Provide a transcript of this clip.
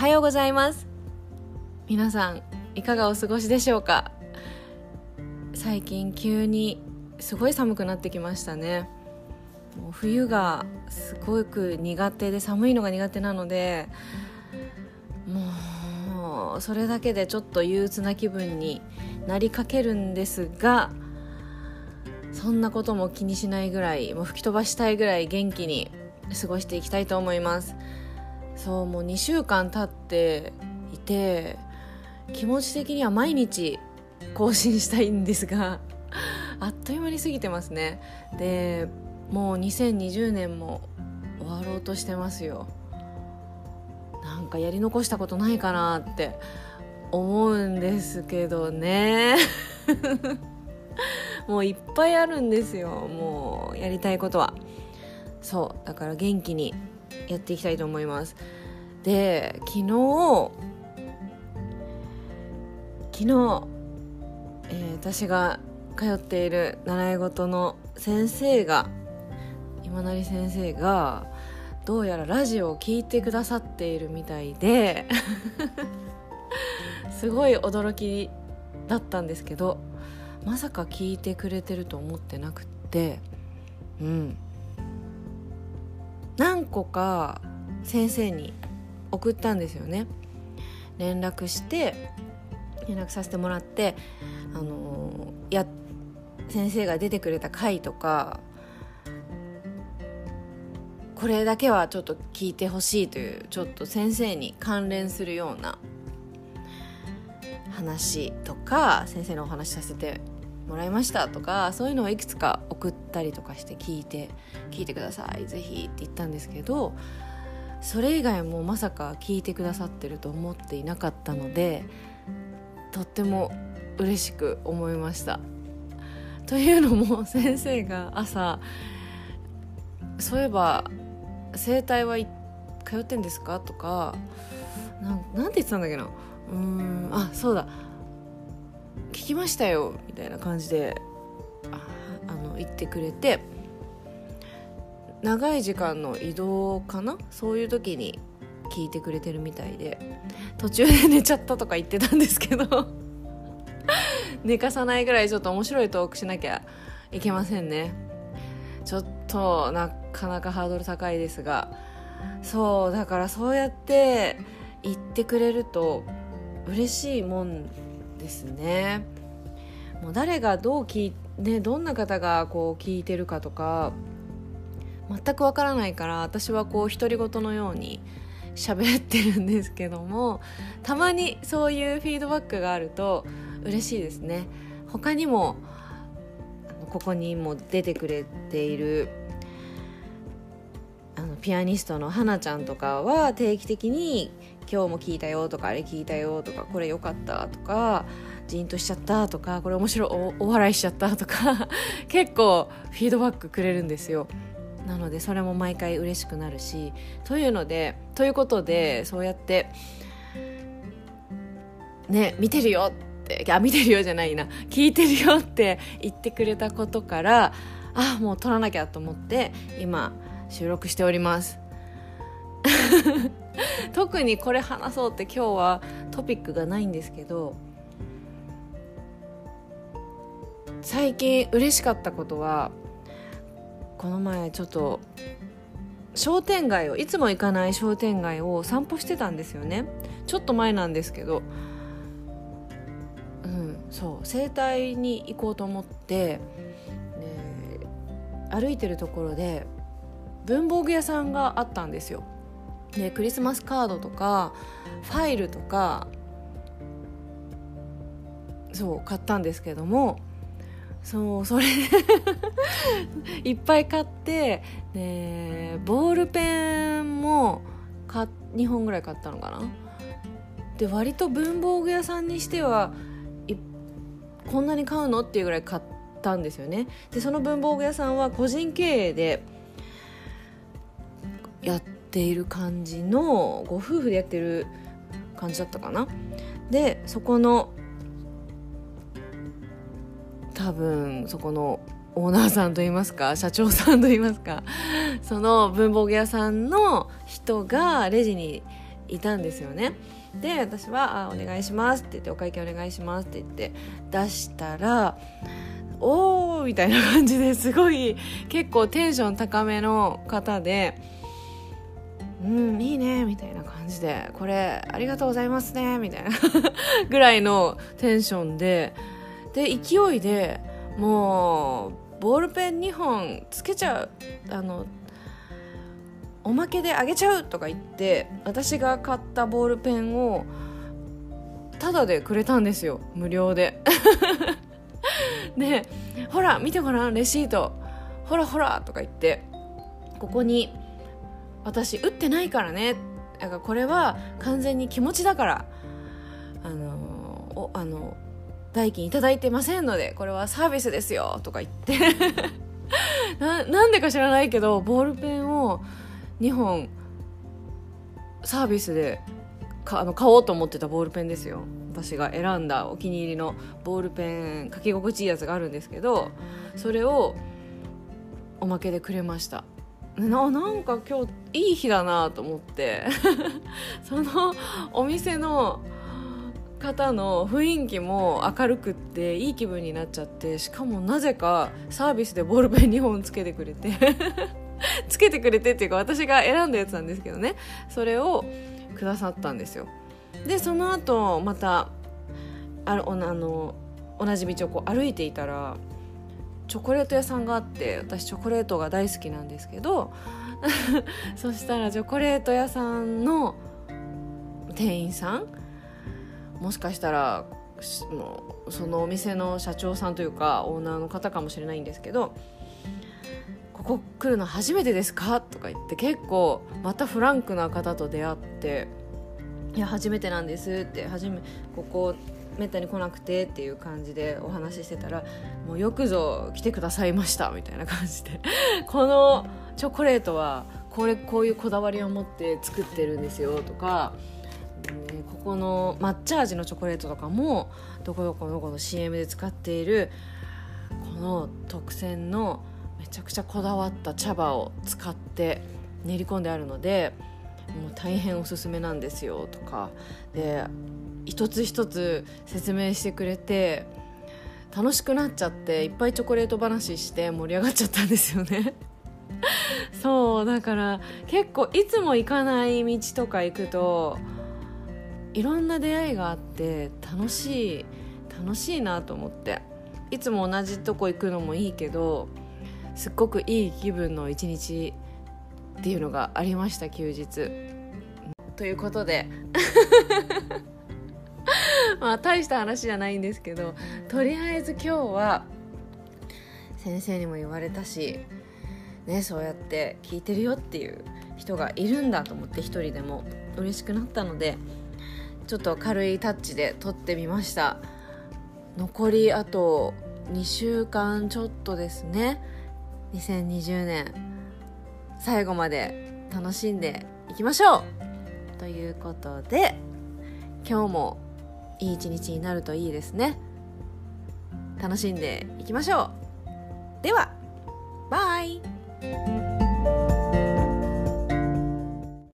はようございます。皆さんいかがお過ごしでしょうか？最近急にすごい寒くなってきましたね。もう冬がすごく苦手で寒いのが苦手なのでもうそれだけでちょっと憂鬱な気分になりかけるんですがそんなことも気にしないぐらいもう吹き飛ばしたいぐらい元気に過ごしていきたいと思います。そうもう2週間経っていて気持ち的には毎日更新したいんですが あっという間に過ぎてますね。でもう2020年も終わろうとしてますよ。なんかやり残したことないかなって思うんですけどね。もういっぱいあるんですよもうやりたいことは。そうだから元気にやっていきたいと思います。で昨日昨日、えー、私が通っている習い事の先生が今成先生がどうやらラジオを聴いてくださっているみたいで すごい驚きだったんですけどまさか聞いてくれてると思ってなくってうん。何個か先生に送ったんですよね。連絡して連絡させてもらってあのや先生が出てくれた回とかこれだけはちょっと聞いてほしいというちょっと先生に関連するような話とか先生のお話させてもらいましたとかそういうのをいくつか送ったりとかして聞いて聞いてくださいぜひって言ったんですけどそれ以外もまさか聞いてくださってると思っていなかったのでとっても嬉しく思いました。というのも先生が朝そういえば整体は通ってんですか？とかなんて言ってたんだっけな？うんあそうだ。聞きましたよみたいな感じであの言ってくれて長い時間の移動かなそういう時に聞いてくれてるみたいで途中で寝ちゃったとか言ってたんですけど 寝かさないぐらいちょっと面白いトークしなきゃいけませんね。ちょっとなかなかハードル高いですがそうだからそうやって言ってくれると嬉しいもんですね。もう誰がどう聞ねどんな方がこう聞いてるかとか全くわからないから私はこう独り言のように喋ってるんですけどもたまにそういうフィードバックがあると嬉しいですね。他にもここにも出てくれているピアニストの花ちゃんとかは定期的に今日も聞いたよとかあれ聞いたよとかこれ良かったとかジーンとしちゃったとかこれ面白いお笑いしちゃったとか 結構フィードバックくれるんですよ。なのでそれも毎回嬉しくなるしというのでということでそうやってね見てるよってあ見てるよじゃないな聞いてるよって言ってくれたことからあもう撮らなきゃと思って今収録しております。特にこれ話そうって今日はトピックがないんですけど最近嬉しかったことはこの前ちょっと商店街をいつも行かない商店街を散歩してたんですよね。ちょっと前なんですけどうんそう整体に行こうと思って、ね、歩いてるところで文房具屋さんがあったんですよ。でクリスマスカードとかファイルとかそう買ったんですけどもそうそれ いっぱい買ってでボールペンもか2本ぐらい買ったのかな。で割と文房具屋さんにしてはこんなに買うの？っていうぐらい買ったんですよね。でその文房具屋さんは個人経営でやっている感じのご夫婦でやってる感じだったかな。でそこの多分そこのオーナーさんといいますか社長さんといいますか その文房具屋さんの人がレジにいたんですよね。で私はあ「お願いします」って言って「お会計お願いします」って言って出したら「おー」みたいな感じですごい結構テンション高めの方で「うんいいね」みたいな感じで「これありがとうございますね」みたいな。ぐらいのテンションで。で勢いでもうボールペン2本つけちゃう。あのおまけであげちゃうとか言って私が買ったボールペンをタダでくれたんですよ。無料で。でほら見てごらんレシート。ほらほらとか言ってここに私打ってないからね。だからこれは完全に気持ちだから。あのおあの代金いただいてませんのでこれはサービスですよ。とか言って。ななんでか知らないけどボールペンを2本サービスでかあの買おうと思ってたボールペンですよ。私が選んだお気に入りのボールペン書き心地いいやつがあるんですけどそれをおまけでくれました。ななんか今日いい日だなと思って。そのお店の方の雰囲気も明るくっていい気分になっちゃってしかもなぜかサービスでボールペン2本つけてくれて つけてくれてっていうか私が選んだやつなんですけどね。それをくださったんですよ。でその後またああの同じ道をこう歩いていたらチョコレート屋さんがあって私チョコレートが大好きなんですけど そしたらチョコレート屋さんの店員さんもしかしたらそのお店の社長さんというかオーナーの方かもしれないんですけどここ来るの初めてですか?」とか言って結構またフランクな方と出会って「いや初めてなんです」って初めここめったに来なくてっていう感じでお話ししてたら「もうよくぞ来てくださいました」みたいな感じで このチョコレートはこれこういうこだわりを持って作ってるんですよとか、えここの抹茶味のチョコレートとかもどこどこのこの CM で使っているこの特選のめちゃくちゃこだわった茶葉を使って練り込んであるのでもう大変おすすめなんですよとか。で一つ一つ説明してくれて楽しくなっちゃっていっぱいチョコレート話して盛り上がっちゃったんですよね。そうだから結構いつも行かない道とか行くといろんな出会いがあって楽しい楽しいなと思って。いつも同じとこ行くのもいいけどすっごくいい気分の一日っていうのがありました休日。ということで。まあ大した話じゃないんですけどとりあえず今日は先生にも言われたしねそうやって聞いてるよっていう人がいるんだと思って一人でも嬉しくなったのでちょっと軽いタッチで撮ってみました。残りあと2週間ちょっとですね。2020年。最後まで楽しんでいきましょう。ということで今日もいい一日になるといいですね。楽しんでいきましょう。ではバイ。